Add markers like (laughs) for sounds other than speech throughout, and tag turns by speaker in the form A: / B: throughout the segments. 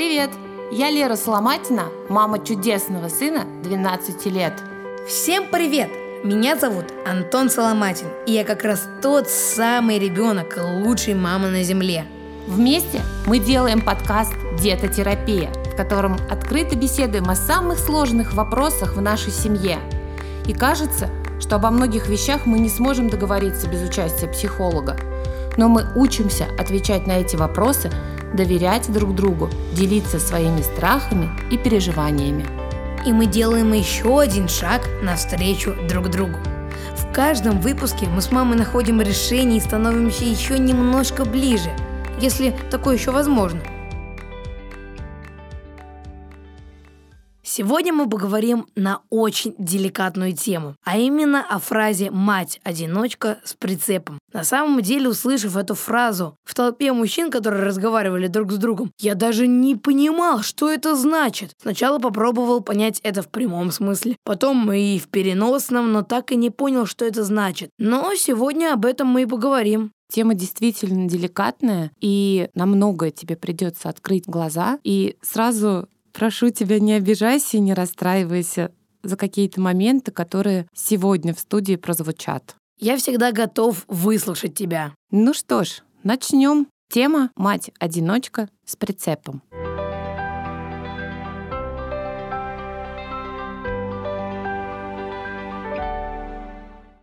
A: Привет! Я Лера Соломатина, мама чудесного сына 12 лет.
B: Всем привет! Меня зовут Антон Соломатин, и я как раз тот самый ребенок лучшей мамы на земле.
A: Вместе мы делаем подкаст «Детотерапия», в котором открыто беседуем о самых сложных вопросах в нашей семье. И кажется, что обо многих вещах мы не сможем договориться без участия психолога. Но мы учимся отвечать на эти вопросы, доверять друг другу, делиться своими страхами и переживаниями.
B: И мы делаем еще один шаг навстречу друг другу. В каждом выпуске мы с мамой находим решение и становимся еще немножко ближе, если такое еще возможно – Сегодня мы поговорим на очень деликатную тему, а именно о фразе «мать-одиночка с прицепом». На самом деле, услышав эту фразу в толпе мужчин, которые разговаривали друг с другом, я даже не понимал, что это значит. Сначала попробовал понять это в прямом смысле, потом и в переносном, но так и не понял, что это значит. Но сегодня об этом мы и поговорим.
A: Тема действительно деликатная, и на многое тебе придется открыть глаза. И сразу Прошу тебя, не обижайся и не расстраивайся за какие-то моменты, которые сегодня в студии прозвучат.
B: Я всегда готов выслушать тебя.
A: Ну что ж, начнем. Тема «Мать-одиночка с прицепом».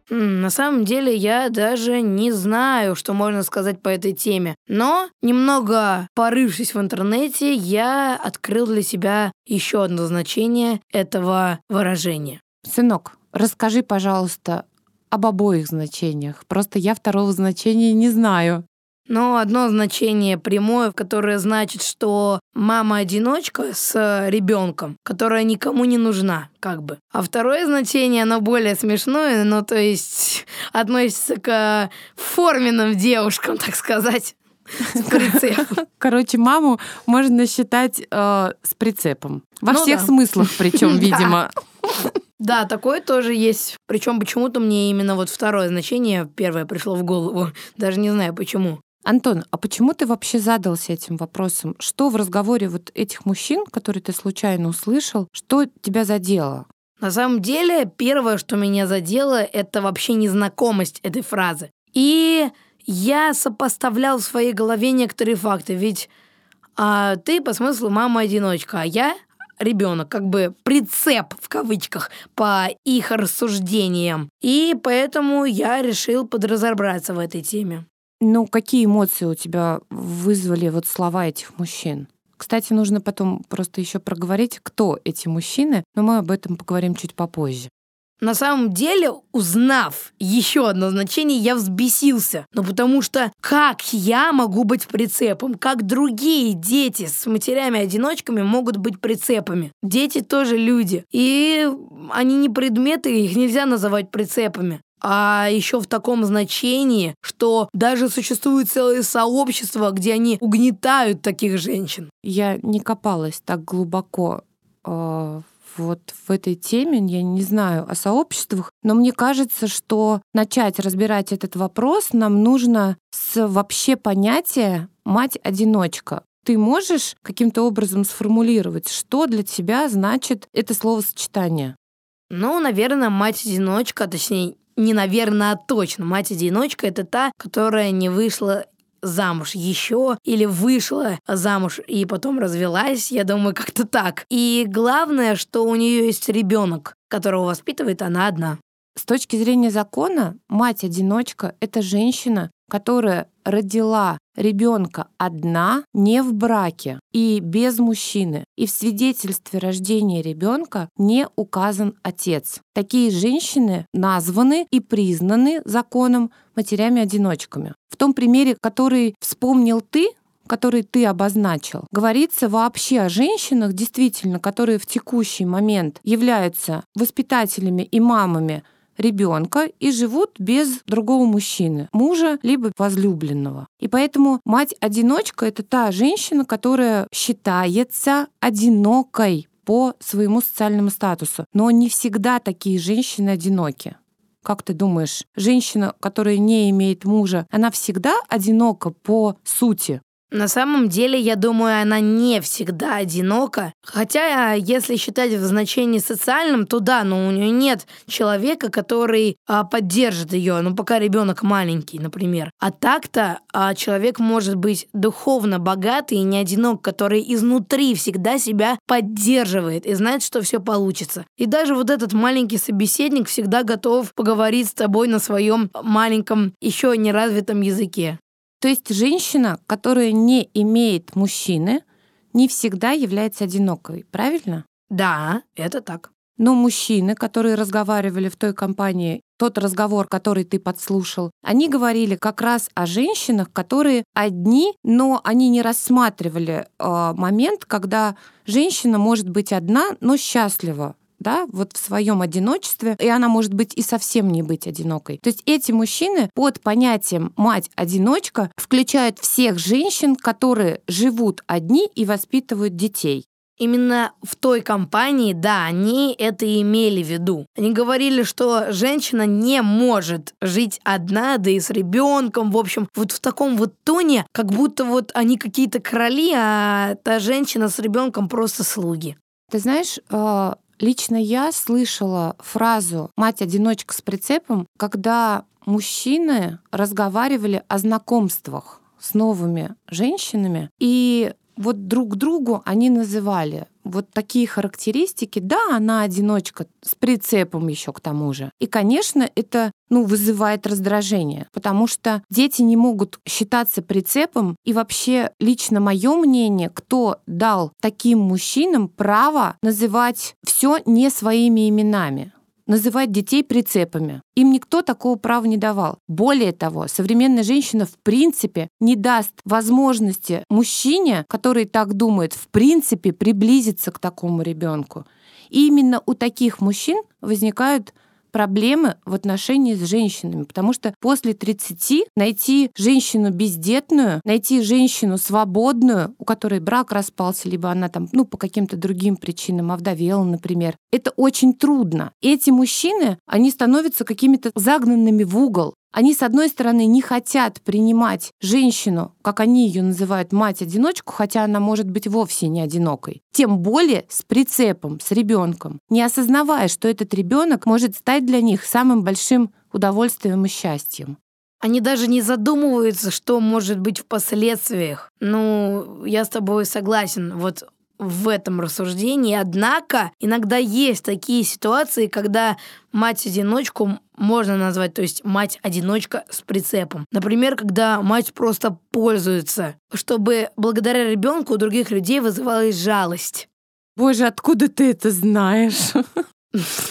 B: На самом деле я даже не знаю, что можно сказать по этой теме. Но, немного порывшись в интернете, я открыл для себя еще одно значение этого выражения.
A: Сынок, расскажи, пожалуйста, об обоих значениях. Просто я второго значения не знаю.
B: Но одно значение прямое, которое значит, что мама-одиночка с ребенком, которая никому не нужна, как бы. А второе значение, оно более смешное, ну, то есть относится к форменным девушкам, так сказать. С прицепом.
A: Короче, маму можно считать э, с прицепом. Во ну, всех да. смыслах, причем, (laughs) видимо.
B: Да, такое тоже есть. Причем почему-то мне именно вот второе значение первое пришло в голову. Даже не знаю почему.
A: Антон, а почему ты вообще задался этим вопросом? Что в разговоре вот этих мужчин, которые ты случайно услышал, что тебя задело?
B: На самом деле, первое, что меня задело, это вообще незнакомость этой фразы. И я сопоставлял в своей голове некоторые факты, ведь а, ты по смыслу мама-одиночка, а я ребенок, как бы прицеп в кавычках по их рассуждениям. И поэтому я решил подразобраться в этой теме.
A: Ну, какие эмоции у тебя вызвали вот слова этих мужчин? Кстати, нужно потом просто еще проговорить, кто эти мужчины, но мы об этом поговорим чуть попозже.
B: На самом деле, узнав еще одно значение, я взбесился. Ну потому что как я могу быть прицепом? Как другие дети с матерями-одиночками могут быть прицепами? Дети тоже люди. И они не предметы, их нельзя называть прицепами а еще в таком значении, что даже существует целое сообщество, где они угнетают таких женщин.
A: Я не копалась так глубоко э, вот в этой теме, я не знаю о сообществах, но мне кажется, что начать разбирать этот вопрос нам нужно с вообще понятия «мать-одиночка». Ты можешь каким-то образом сформулировать, что для тебя значит это словосочетание?
B: Ну, наверное, мать-одиночка, точнее, не наверное, а точно. Мать-одиночка — это та, которая не вышла замуж еще или вышла замуж и потом развелась, я думаю, как-то так. И главное, что у нее есть ребенок, которого воспитывает она одна.
A: С точки зрения закона, мать-одиночка — это женщина, которая родила ребенка одна, не в браке и без мужчины, и в свидетельстве рождения ребенка не указан отец. Такие женщины названы и признаны законом матерями-одиночками. В том примере, который вспомнил ты, который ты обозначил, говорится вообще о женщинах, действительно, которые в текущий момент являются воспитателями и мамами ребенка и живут без другого мужчины, мужа либо возлюбленного. И поэтому мать-одиночка — это та женщина, которая считается одинокой по своему социальному статусу. Но не всегда такие женщины одиноки. Как ты думаешь, женщина, которая не имеет мужа, она всегда одинока по сути?
B: На самом деле, я думаю, она не всегда одинока. Хотя, если считать в значении социальном, то да, но у нее нет человека, который а, поддержит ее, ну, пока ребенок маленький, например. А так-то а, человек может быть духовно богатый и не одинок, который изнутри всегда себя поддерживает и знает, что все получится. И даже вот этот маленький собеседник всегда готов поговорить с тобой на своем маленьком, еще неразвитом языке.
A: То есть женщина, которая не имеет мужчины, не всегда является одинокой, правильно?
B: Да, это так.
A: Но мужчины, которые разговаривали в той компании, тот разговор, который ты подслушал, они говорили как раз о женщинах, которые одни, но они не рассматривали э, момент, когда женщина может быть одна, но счастлива да, вот в своем одиночестве, и она может быть и совсем не быть одинокой. То есть эти мужчины под понятием мать-одиночка включают всех женщин, которые живут одни и воспитывают детей.
B: Именно в той компании, да, они это и имели в виду. Они говорили, что женщина не может жить одна, да и с ребенком. В общем, вот в таком вот тоне, как будто вот они какие-то короли, а та женщина с ребенком просто слуги.
A: Ты знаешь, а, Лично я слышала фразу «мать-одиночка с прицепом», когда мужчины разговаривали о знакомствах с новыми женщинами, и вот друг другу они называли вот такие характеристики. Да, она одиночка с прицепом еще к тому же. И, конечно, это ну, вызывает раздражение, потому что дети не могут считаться прицепом. И вообще, лично мое мнение, кто дал таким мужчинам право называть все не своими именами называть детей прицепами. Им никто такого права не давал. Более того, современная женщина в принципе не даст возможности мужчине, который так думает, в принципе приблизиться к такому ребенку. И именно у таких мужчин возникают проблемы в отношении с женщинами, потому что после 30 найти женщину бездетную, найти женщину свободную, у которой брак распался, либо она там, ну, по каким-то другим причинам овдовела, например, это очень трудно. Эти мужчины, они становятся какими-то загнанными в угол. Они, с одной стороны, не хотят принимать женщину, как они ее называют, мать-одиночку, хотя она может быть вовсе не одинокой. Тем более с прицепом, с ребенком, не осознавая, что этот ребенок может стать для них самым большим удовольствием и счастьем.
B: Они даже не задумываются, что может быть в последствиях. Ну, я с тобой согласен. Вот в этом рассуждении. Однако иногда есть такие ситуации, когда мать-одиночку можно назвать, то есть мать-одиночка с прицепом. Например, когда мать просто пользуется, чтобы благодаря ребенку у других людей вызывалась жалость.
A: Боже, откуда ты это знаешь? (laughs)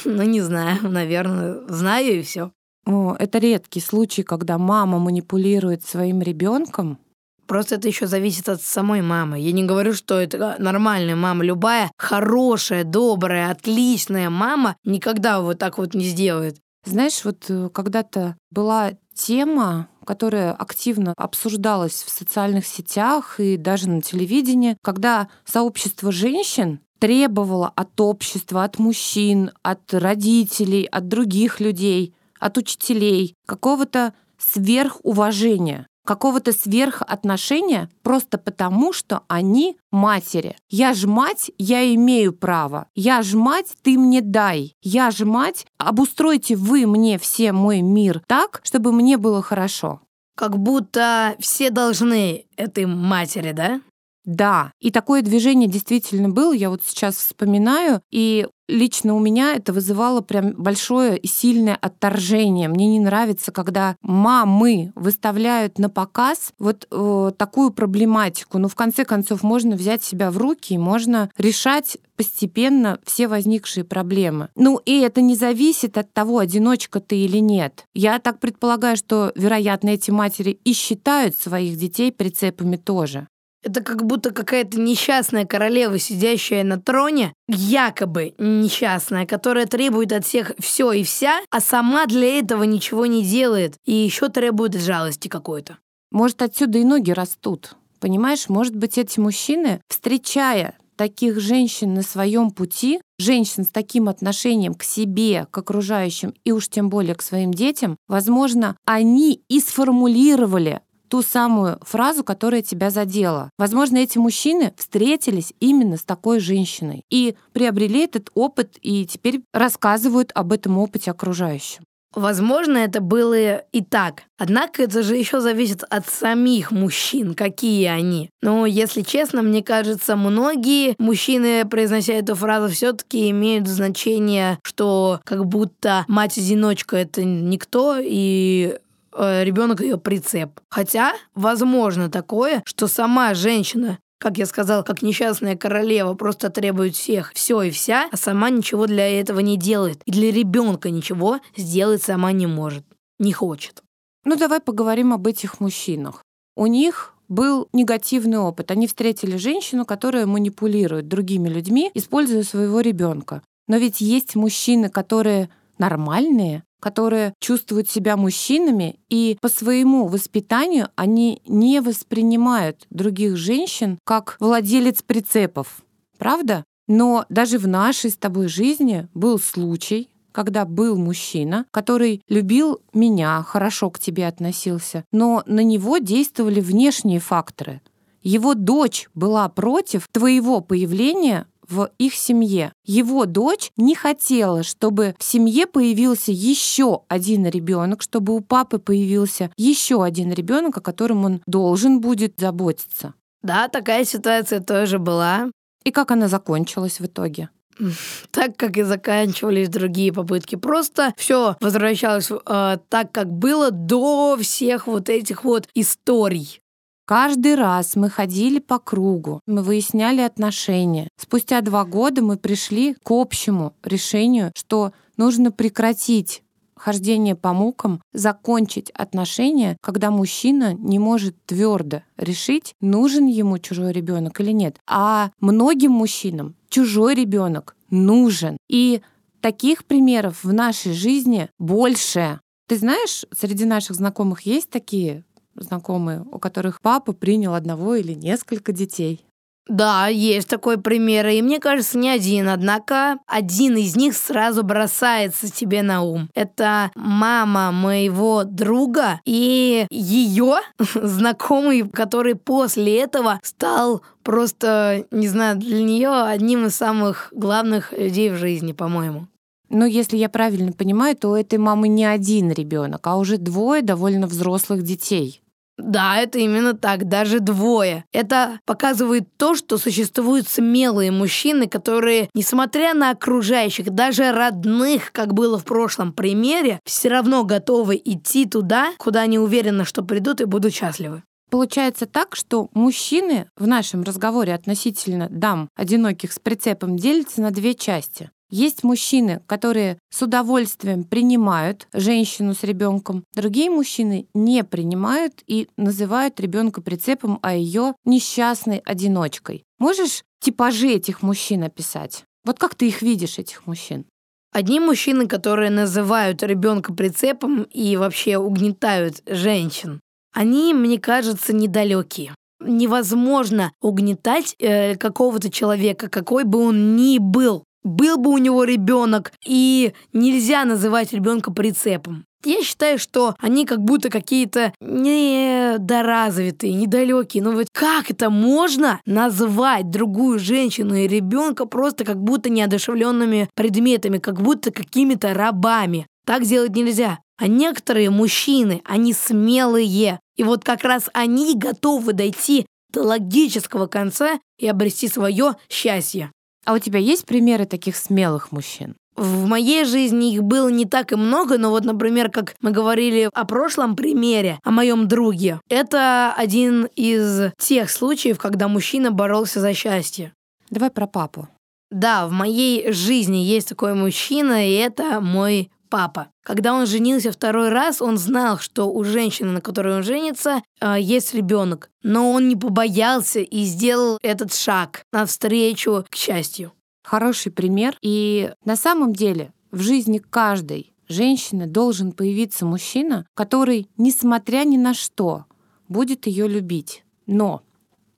B: Ну, не знаю, наверное, знаю и все.
A: Это редкий случай, когда мама манипулирует своим ребенком,
B: Просто это еще зависит от самой мамы. Я не говорю, что это нормальная мама. Любая хорошая, добрая, отличная мама никогда вот так вот не сделает.
A: Знаешь, вот э, когда-то была тема, которая активно обсуждалась в социальных сетях и даже на телевидении, когда сообщество женщин требовало от общества, от мужчин, от родителей, от других людей, от учителей какого-то сверхуважения какого-то сверхотношения просто потому, что они матери. Я ж мать, я имею право. Я ж мать, ты мне дай. Я ж мать, обустройте вы мне все мой мир так, чтобы мне было хорошо.
B: Как будто все должны этой матери, да?
A: Да, и такое движение действительно было, я вот сейчас вспоминаю, и лично у меня это вызывало прям большое и сильное отторжение. Мне не нравится, когда мамы выставляют на показ вот э, такую проблематику. Ну, в конце концов, можно взять себя в руки и можно решать постепенно все возникшие проблемы. Ну, и это не зависит от того, одиночка ты или нет. Я так предполагаю, что, вероятно, эти матери и считают своих детей прицепами тоже.
B: Это как будто какая-то несчастная королева, сидящая на троне, якобы несчастная, которая требует от всех все и вся, а сама для этого ничего не делает и еще требует жалости какой-то.
A: Может, отсюда и ноги растут. Понимаешь, может быть, эти мужчины, встречая таких женщин на своем пути, женщин с таким отношением к себе, к окружающим и уж тем более к своим детям, возможно, они и сформулировали ту самую фразу, которая тебя задела. Возможно, эти мужчины встретились именно с такой женщиной и приобрели этот опыт и теперь рассказывают об этом опыте окружающим.
B: Возможно, это было и так. Однако это же еще зависит от самих мужчин, какие они. Но, если честно, мне кажется, многие мужчины, произнося эту фразу, все-таки имеют значение, что как будто мать-одиночка это никто, и э, ребенок ее прицеп. Хотя, возможно такое, что сама женщина как я сказал, как несчастная королева просто требует всех все и вся, а сама ничего для этого не делает. И для ребенка ничего сделать сама не может, не хочет.
A: Ну давай поговорим об этих мужчинах. У них был негативный опыт. Они встретили женщину, которая манипулирует другими людьми, используя своего ребенка. Но ведь есть мужчины, которые нормальные, которые чувствуют себя мужчинами, и по своему воспитанию они не воспринимают других женщин как владелец прицепов. Правда? Но даже в нашей с тобой жизни был случай, когда был мужчина, который любил меня, хорошо к тебе относился, но на него действовали внешние факторы. Его дочь была против твоего появления в их семье. Его дочь не хотела, чтобы в семье появился еще один ребенок, чтобы у папы появился еще один ребенок, о котором он должен будет заботиться.
B: Да, такая ситуация тоже была.
A: И как она закончилась в итоге? (laughs)
B: Так как и заканчивались другие попытки. Просто все возвращалось э, так, как было до всех вот этих вот историй.
A: Каждый раз мы ходили по кругу, мы выясняли отношения. Спустя два года мы пришли к общему решению, что нужно прекратить хождение по мукам, закончить отношения, когда мужчина не может твердо решить, нужен ему чужой ребенок или нет. А многим мужчинам чужой ребенок нужен. И таких примеров в нашей жизни больше. Ты знаешь, среди наших знакомых есть такие знакомые, у которых папа принял одного или несколько детей.
B: Да, есть такой пример, и мне кажется, не один. Однако один из них сразу бросается тебе на ум. Это мама моего друга и ее (laughs) знакомый, который после этого стал просто, не знаю, для нее одним из самых главных людей в жизни, по-моему.
A: Но если я правильно понимаю, то у этой мамы не один ребенок, а уже двое довольно взрослых детей.
B: Да, это именно так, даже двое. Это показывает то, что существуют смелые мужчины, которые, несмотря на окружающих, даже родных, как было в прошлом примере, все равно готовы идти туда, куда они уверены, что придут и будут счастливы.
A: Получается так, что мужчины в нашем разговоре относительно дам, одиноких с прицепом, делятся на две части. Есть мужчины, которые с удовольствием принимают женщину с ребенком. Другие мужчины не принимают и называют ребенка прицепом, а ее несчастной одиночкой. Можешь типажи этих мужчин описать? Вот как ты их видишь, этих мужчин?
B: Одни мужчины, которые называют ребенка прицепом и вообще угнетают женщин, они, мне кажется, недалекие. Невозможно угнетать э, какого-то человека, какой бы он ни был был бы у него ребенок, и нельзя называть ребенка прицепом. Я считаю, что они как будто какие-то недоразвитые, недалекие. Но вот как это можно назвать другую женщину и ребенка просто как будто неодушевленными предметами, как будто какими-то рабами? Так делать нельзя. А некоторые мужчины, они смелые. И вот как раз они готовы дойти до логического конца и обрести свое счастье.
A: А у тебя есть примеры таких смелых мужчин?
B: В моей жизни их было не так и много, но вот, например, как мы говорили о прошлом примере, о моем друге, это один из тех случаев, когда мужчина боролся за счастье.
A: Давай про папу.
B: Да, в моей жизни есть такой мужчина, и это мой папа. Когда он женился второй раз, он знал, что у женщины, на которой он женится, э, есть ребенок. Но он не побоялся и сделал этот шаг навстречу к счастью.
A: Хороший пример. И на самом деле в жизни каждой женщины должен появиться мужчина, который, несмотря ни на что, будет ее любить. Но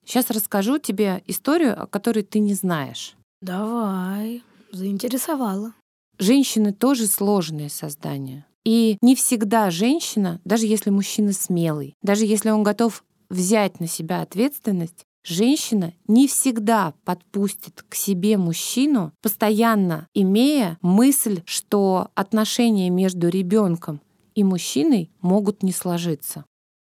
A: сейчас расскажу тебе историю, о которой ты не знаешь.
B: Давай, заинтересовала.
A: Женщины тоже сложные создания. И не всегда женщина, даже если мужчина смелый, даже если он готов взять на себя ответственность, женщина не всегда подпустит к себе мужчину, постоянно имея мысль, что отношения между ребенком и мужчиной могут не сложиться.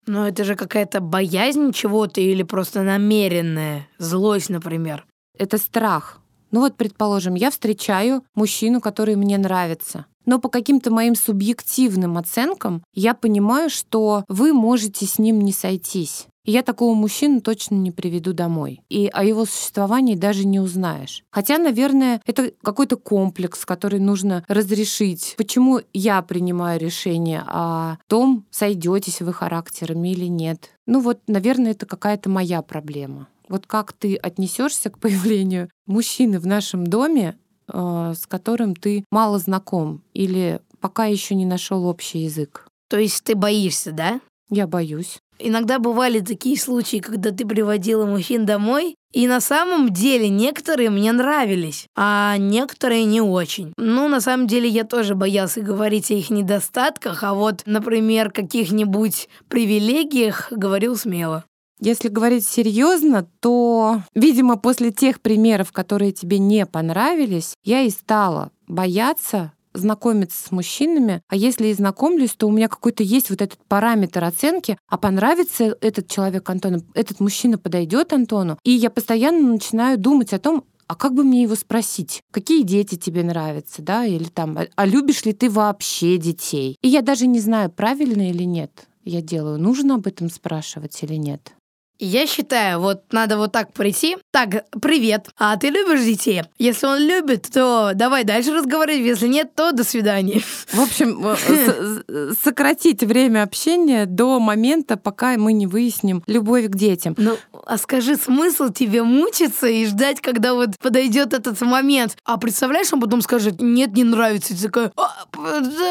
B: Но это же какая-то боязнь чего-то или просто намеренная злость, например.
A: Это страх. Ну вот, предположим, я встречаю мужчину, который мне нравится. Но по каким-то моим субъективным оценкам я понимаю, что вы можете с ним не сойтись. И я такого мужчину точно не приведу домой. И о его существовании даже не узнаешь. Хотя, наверное, это какой-то комплекс, который нужно разрешить. Почему я принимаю решение о том, сойдетесь вы характерами или нет. Ну вот, наверное, это какая-то моя проблема. Вот как ты отнесешься к появлению мужчины в нашем доме, э, с которым ты мало знаком или пока еще не нашел общий язык?
B: То есть ты боишься, да?
A: Я боюсь.
B: Иногда бывали такие случаи, когда ты приводила мужчин домой, и на самом деле некоторые мне нравились, а некоторые не очень. Ну, на самом деле я тоже боялся говорить о их недостатках, а вот, например, каких-нибудь привилегиях говорил смело.
A: Если говорить серьезно, то, видимо, после тех примеров, которые тебе не понравились, я и стала бояться знакомиться с мужчинами, а если и знакомлюсь, то у меня какой-то есть вот этот параметр оценки, а понравится этот человек Антону, этот мужчина подойдет Антону, и я постоянно начинаю думать о том, а как бы мне его спросить? Какие дети тебе нравятся, да? Или там, а, а любишь ли ты вообще детей? И я даже не знаю, правильно или нет я делаю. Нужно об этом спрашивать или нет?
B: Я считаю, вот надо вот так прийти. Так, привет, а ты любишь детей? Если он любит, то давай дальше разговаривать. Если нет, то до свидания.
A: В общем, э, (laughs) сократить время общения до момента, пока мы не выясним любовь к детям.
B: Ну, а скажи, смысл тебе мучиться и ждать, когда вот подойдет этот момент? А представляешь, он потом скажет, нет, не нравится. И такая, а,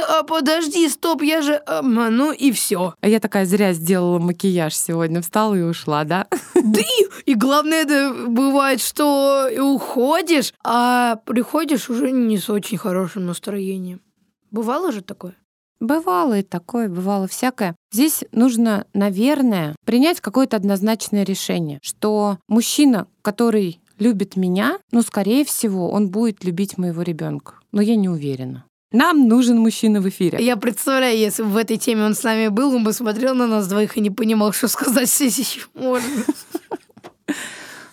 B: а, подожди, стоп, я же... Ну и все.
A: А я такая зря сделала макияж сегодня, встала и ушла ушла, да? (laughs)
B: Да и, и главное, это бывает, что уходишь, а приходишь уже не с очень хорошим настроением. Бывало же такое?
A: Бывало и такое, бывало всякое. Здесь нужно, наверное, принять какое-то однозначное решение, что мужчина, который любит меня, ну, скорее всего, он будет любить моего ребенка. Но я не уверена. Нам нужен мужчина в эфире.
B: Я представляю, если бы в этой теме он с нами был, он бы смотрел на нас двоих и не понимал, что сказать здесь еще можно.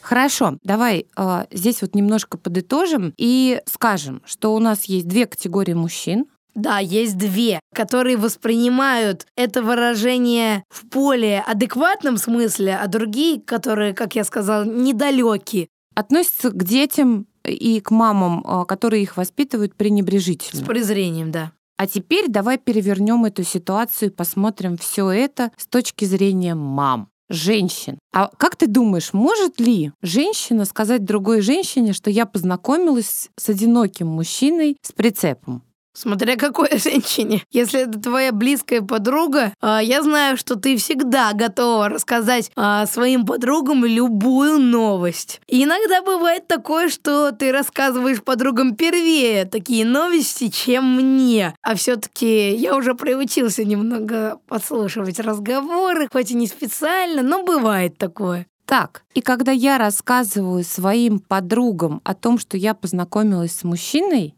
A: Хорошо, давай э, здесь вот немножко подытожим и скажем, что у нас есть две категории мужчин.
B: Да, есть две, которые воспринимают это выражение в более адекватном смысле, а другие, которые, как я сказал, недалекие.
A: Относятся к детям и к мамам, а, которые их воспитывают пренебрежительно.
B: С презрением, да.
A: А теперь давай перевернем эту ситуацию и посмотрим все это с точки зрения мам женщин. А как ты думаешь, может ли женщина сказать другой женщине, что я познакомилась с одиноким мужчиной с прицепом?
B: Смотря какой женщине. Если это твоя близкая подруга, а, я знаю, что ты всегда готова рассказать а, своим подругам любую новость. И иногда бывает такое, что ты рассказываешь подругам первее такие новости, чем мне. А все-таки я уже приучился немного подслушивать разговоры, хоть и не специально, но бывает такое.
A: Так, и когда я рассказываю своим подругам о том, что я познакомилась с мужчиной,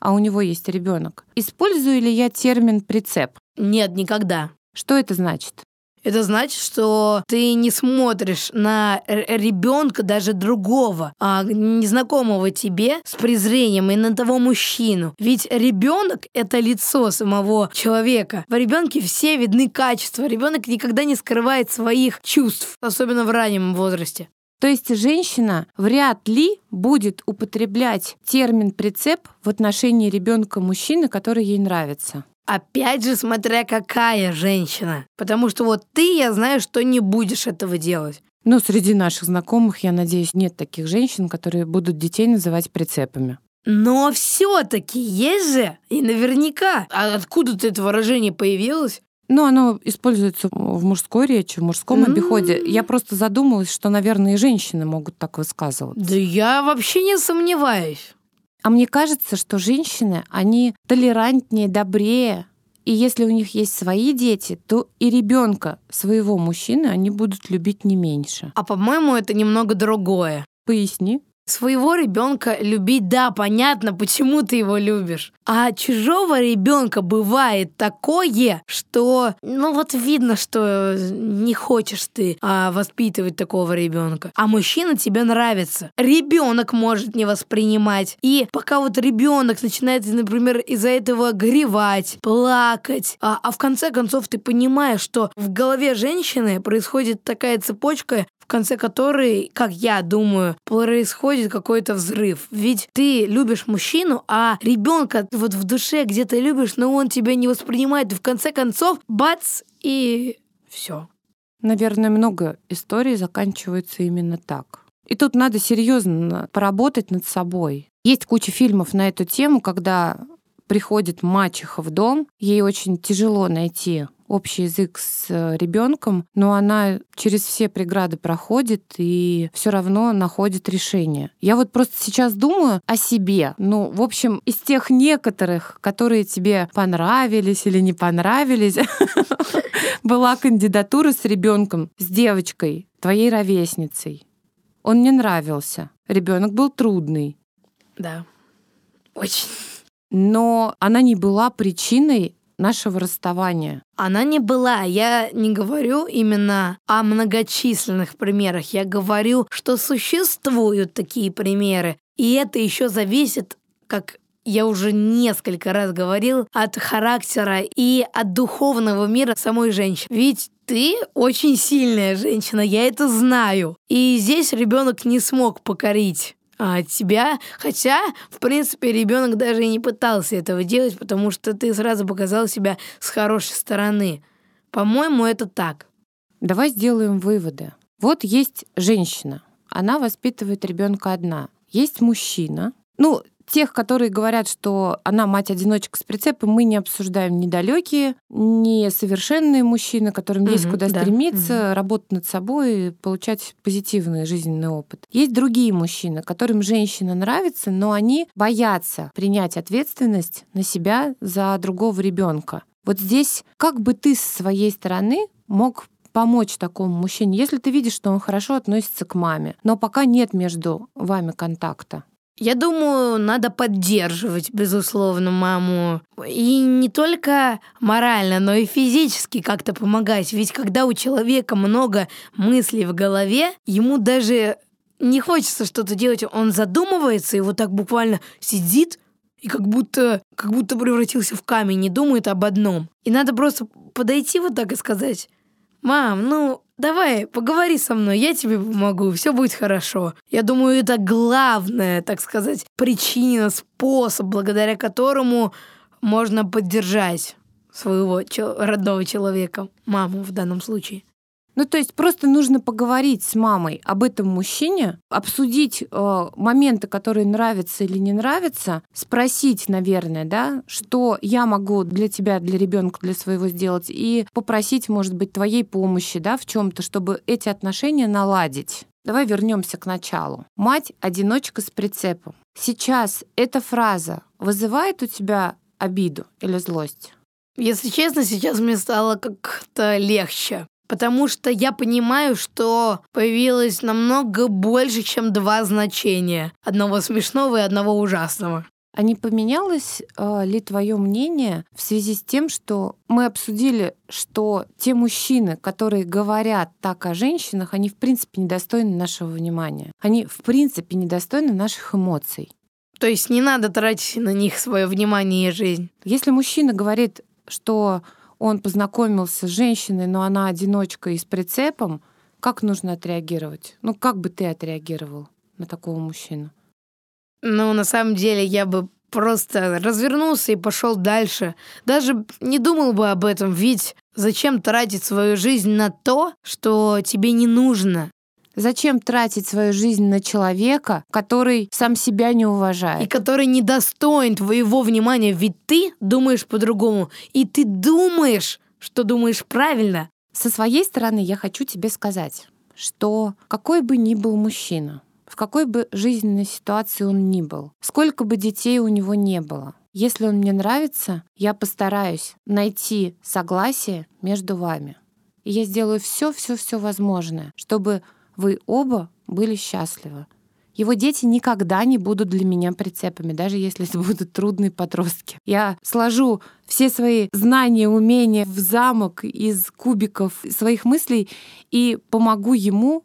A: а у него есть ребенок, использую ли я термин прицеп?
B: Нет, никогда.
A: Что это значит?
B: Это значит, что ты не смотришь на ребенка даже другого, а незнакомого тебе с презрением и на того мужчину. Ведь ребенок это лицо самого человека. В ребенке все видны качества. Ребенок никогда не скрывает своих чувств, особенно в раннем возрасте.
A: То есть женщина вряд ли будет употреблять термин прицеп в отношении ребенка мужчины, который ей нравится.
B: Опять же, смотря какая женщина. Потому что вот ты, я знаю, что не будешь этого делать.
A: Ну, среди наших знакомых, я надеюсь, нет таких женщин, которые будут детей называть прицепами.
B: Но все-таки есть же, и наверняка. А откуда-то это выражение появилось?
A: Ну, оно используется в мужской речи, в мужском mm-hmm. обиходе. Я просто задумалась, что, наверное, и женщины могут так высказываться.
B: Да я вообще не сомневаюсь.
A: А мне кажется, что женщины, они толерантнее, добрее И если у них есть свои дети, то и ребенка своего мужчины они будут любить не меньше.
B: А по-моему, это немного другое.
A: Поясни.
B: Своего ребенка любить, да, понятно, почему ты его любишь. А чужого ребенка бывает такое, что, ну вот видно, что не хочешь ты а, воспитывать такого ребенка. А мужчина тебе нравится. Ребенок может не воспринимать. И пока вот ребенок начинает, например, из-за этого горевать, плакать, а, а в конце концов ты понимаешь, что в голове женщины происходит такая цепочка, в конце которой, как я думаю, происходит какой-то взрыв. Ведь ты любишь мужчину, а ребенка вот в душе где-то любишь, но он тебя не воспринимает. И в конце концов, бац, и все.
A: Наверное, много историй заканчивается именно так. И тут надо серьезно поработать над собой. Есть куча фильмов на эту тему, когда приходит мачеха в дом, ей очень тяжело найти общий язык с э, ребенком, но она через все преграды проходит и все равно находит решение. Я вот просто сейчас думаю о себе. Ну, в общем, из тех некоторых, которые тебе понравились или не понравились, (laughs) была кандидатура с ребенком, с девочкой, твоей ровесницей. Он не нравился. Ребенок был трудный.
B: Да, очень.
A: Но она не была причиной нашего расставания?
B: Она не была. Я не говорю именно о многочисленных примерах. Я говорю, что существуют такие примеры. И это еще зависит, как я уже несколько раз говорил, от характера и от духовного мира самой женщины. Ведь ты очень сильная женщина, я это знаю. И здесь ребенок не смог покорить а, тебя, хотя, в принципе, ребенок даже и не пытался этого делать, потому что ты сразу показал себя с хорошей стороны. По-моему, это так.
A: Давай сделаем выводы. Вот есть женщина, она воспитывает ребенка одна. Есть мужчина. Ну, Тех, которые говорят, что она мать-одиночка с прицепом, мы не обсуждаем недалекие, несовершенные мужчины, которым угу, есть куда да. стремиться, угу. работать над собой, получать позитивный жизненный опыт. Есть другие мужчины, которым женщина нравится, но они боятся принять ответственность на себя за другого ребенка. Вот здесь как бы ты с своей стороны мог помочь такому мужчине, если ты видишь, что он хорошо относится к маме, но пока нет между вами контакта?
B: Я думаю, надо поддерживать, безусловно, маму. И не только морально, но и физически как-то помогать. Ведь когда у человека много мыслей в голове, ему даже не хочется что-то делать. Он задумывается и вот так буквально сидит и как будто, как будто превратился в камень, не думает об одном. И надо просто подойти вот так и сказать, «Мам, ну, давай, поговори со мной, я тебе помогу, все будет хорошо». Я думаю, это главная, так сказать, причина, способ, благодаря которому можно поддержать своего родного человека, маму в данном случае.
A: Ну, то есть просто нужно поговорить с мамой об этом мужчине, обсудить э, моменты, которые нравятся или не нравятся, спросить, наверное, да, что я могу для тебя, для ребенка, для своего сделать, и попросить, может быть, твоей помощи, да, в чем-то, чтобы эти отношения наладить. Давай вернемся к началу. Мать одиночка с прицепом. Сейчас эта фраза вызывает у тебя обиду или злость?
B: Если честно, сейчас мне стало как-то легче. Потому что я понимаю, что появилось намного больше, чем два значения. Одного смешного и одного ужасного.
A: А не поменялось э, ли твое мнение в связи с тем, что мы обсудили, что те мужчины, которые говорят так о женщинах, они в принципе недостойны нашего внимания. Они в принципе недостойны наших эмоций.
B: То есть не надо тратить на них свое внимание и жизнь.
A: Если мужчина говорит, что он познакомился с женщиной, но она одиночка и с прицепом, как нужно отреагировать? Ну, как бы ты отреагировал на такого мужчину?
B: Ну, на самом деле, я бы просто развернулся и пошел дальше. Даже не думал бы об этом, ведь зачем тратить свою жизнь на то, что тебе не нужно?
A: Зачем тратить свою жизнь на человека, который сам себя не уважает?
B: И который недостоин твоего внимания, ведь ты думаешь по-другому. И ты думаешь, что думаешь правильно.
A: Со своей стороны я хочу тебе сказать, что какой бы ни был мужчина, в какой бы жизненной ситуации он ни был, сколько бы детей у него не было, Если он мне нравится, я постараюсь найти согласие между вами. И я сделаю все, все, все возможное, чтобы вы оба были счастливы. Его дети никогда не будут для меня прицепами, даже если это будут трудные подростки. Я сложу все свои знания, умения в замок из кубиков своих мыслей и помогу ему,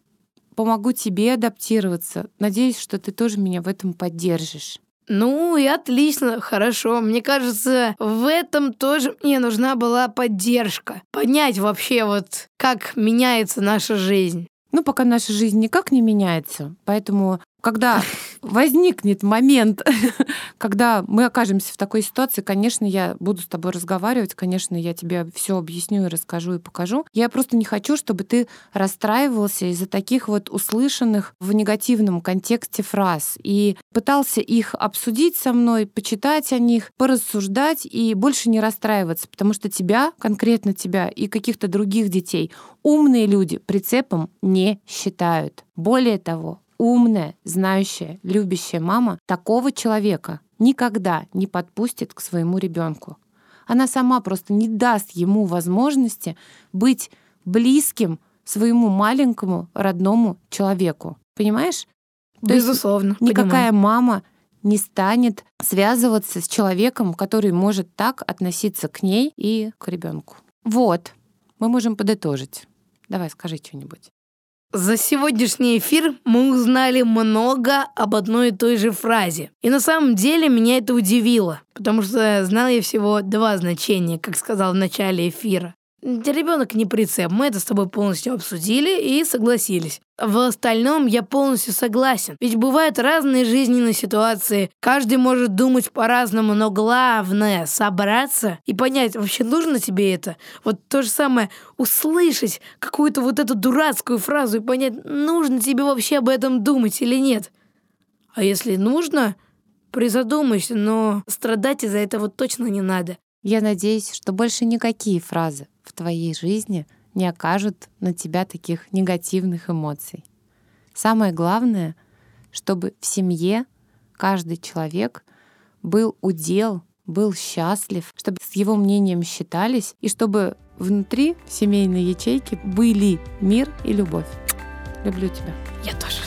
A: помогу тебе адаптироваться. Надеюсь, что ты тоже меня в этом поддержишь.
B: Ну и отлично, хорошо. Мне кажется, в этом тоже мне нужна была поддержка. Понять вообще вот, как меняется наша жизнь.
A: Ну, пока наша жизнь никак не меняется, поэтому когда (laughs) возникнет момент, (laughs) когда мы окажемся в такой ситуации, конечно, я буду с тобой разговаривать, конечно, я тебе все объясню и расскажу и покажу. Я просто не хочу, чтобы ты расстраивался из-за таких вот услышанных в негативном контексте фраз и пытался их обсудить со мной, почитать о них, порассуждать и больше не расстраиваться, потому что тебя, конкретно тебя и каких-то других детей умные люди прицепом не считают. Более того, умная, знающая, любящая мама такого человека никогда не подпустит к своему ребенку. Она сама просто не даст ему возможности быть близким своему маленькому родному человеку. Понимаешь?
B: То Безусловно.
A: никакая
B: понимаю.
A: мама не станет связываться с человеком, который может так относиться к ней и к ребенку. Вот, мы можем подытожить. Давай, скажи что-нибудь.
B: За сегодняшний эфир мы узнали много об одной и той же фразе. И на самом деле меня это удивило, потому что знал я всего два значения, как сказал в начале эфира. Ребенок не прицеп, мы это с тобой полностью обсудили и согласились. В остальном я полностью согласен. Ведь бывают разные жизненные ситуации, каждый может думать по-разному, но главное — собраться и понять, вообще нужно тебе это. Вот то же самое, услышать какую-то вот эту дурацкую фразу и понять, нужно тебе вообще об этом думать или нет. А если нужно, призадумайся, но страдать из-за этого точно не надо.
A: Я надеюсь, что больше никакие фразы твоей жизни не окажут на тебя таких негативных эмоций. Самое главное, чтобы в семье каждый человек был удел, был счастлив, чтобы с его мнением считались, и чтобы внутри семейной ячейки были мир и любовь. Люблю тебя.
B: Я тоже.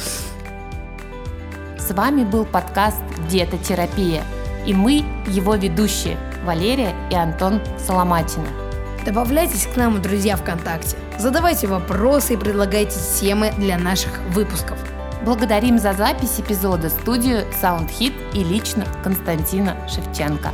A: С вами был подкаст «Детотерапия», и мы его ведущие Валерия и Антон Соломатина.
B: Добавляйтесь к нам, друзья, ВКонтакте. Задавайте вопросы и предлагайте темы для наших выпусков.
A: Благодарим за запись эпизода студию SoundHit и лично Константина Шевченко.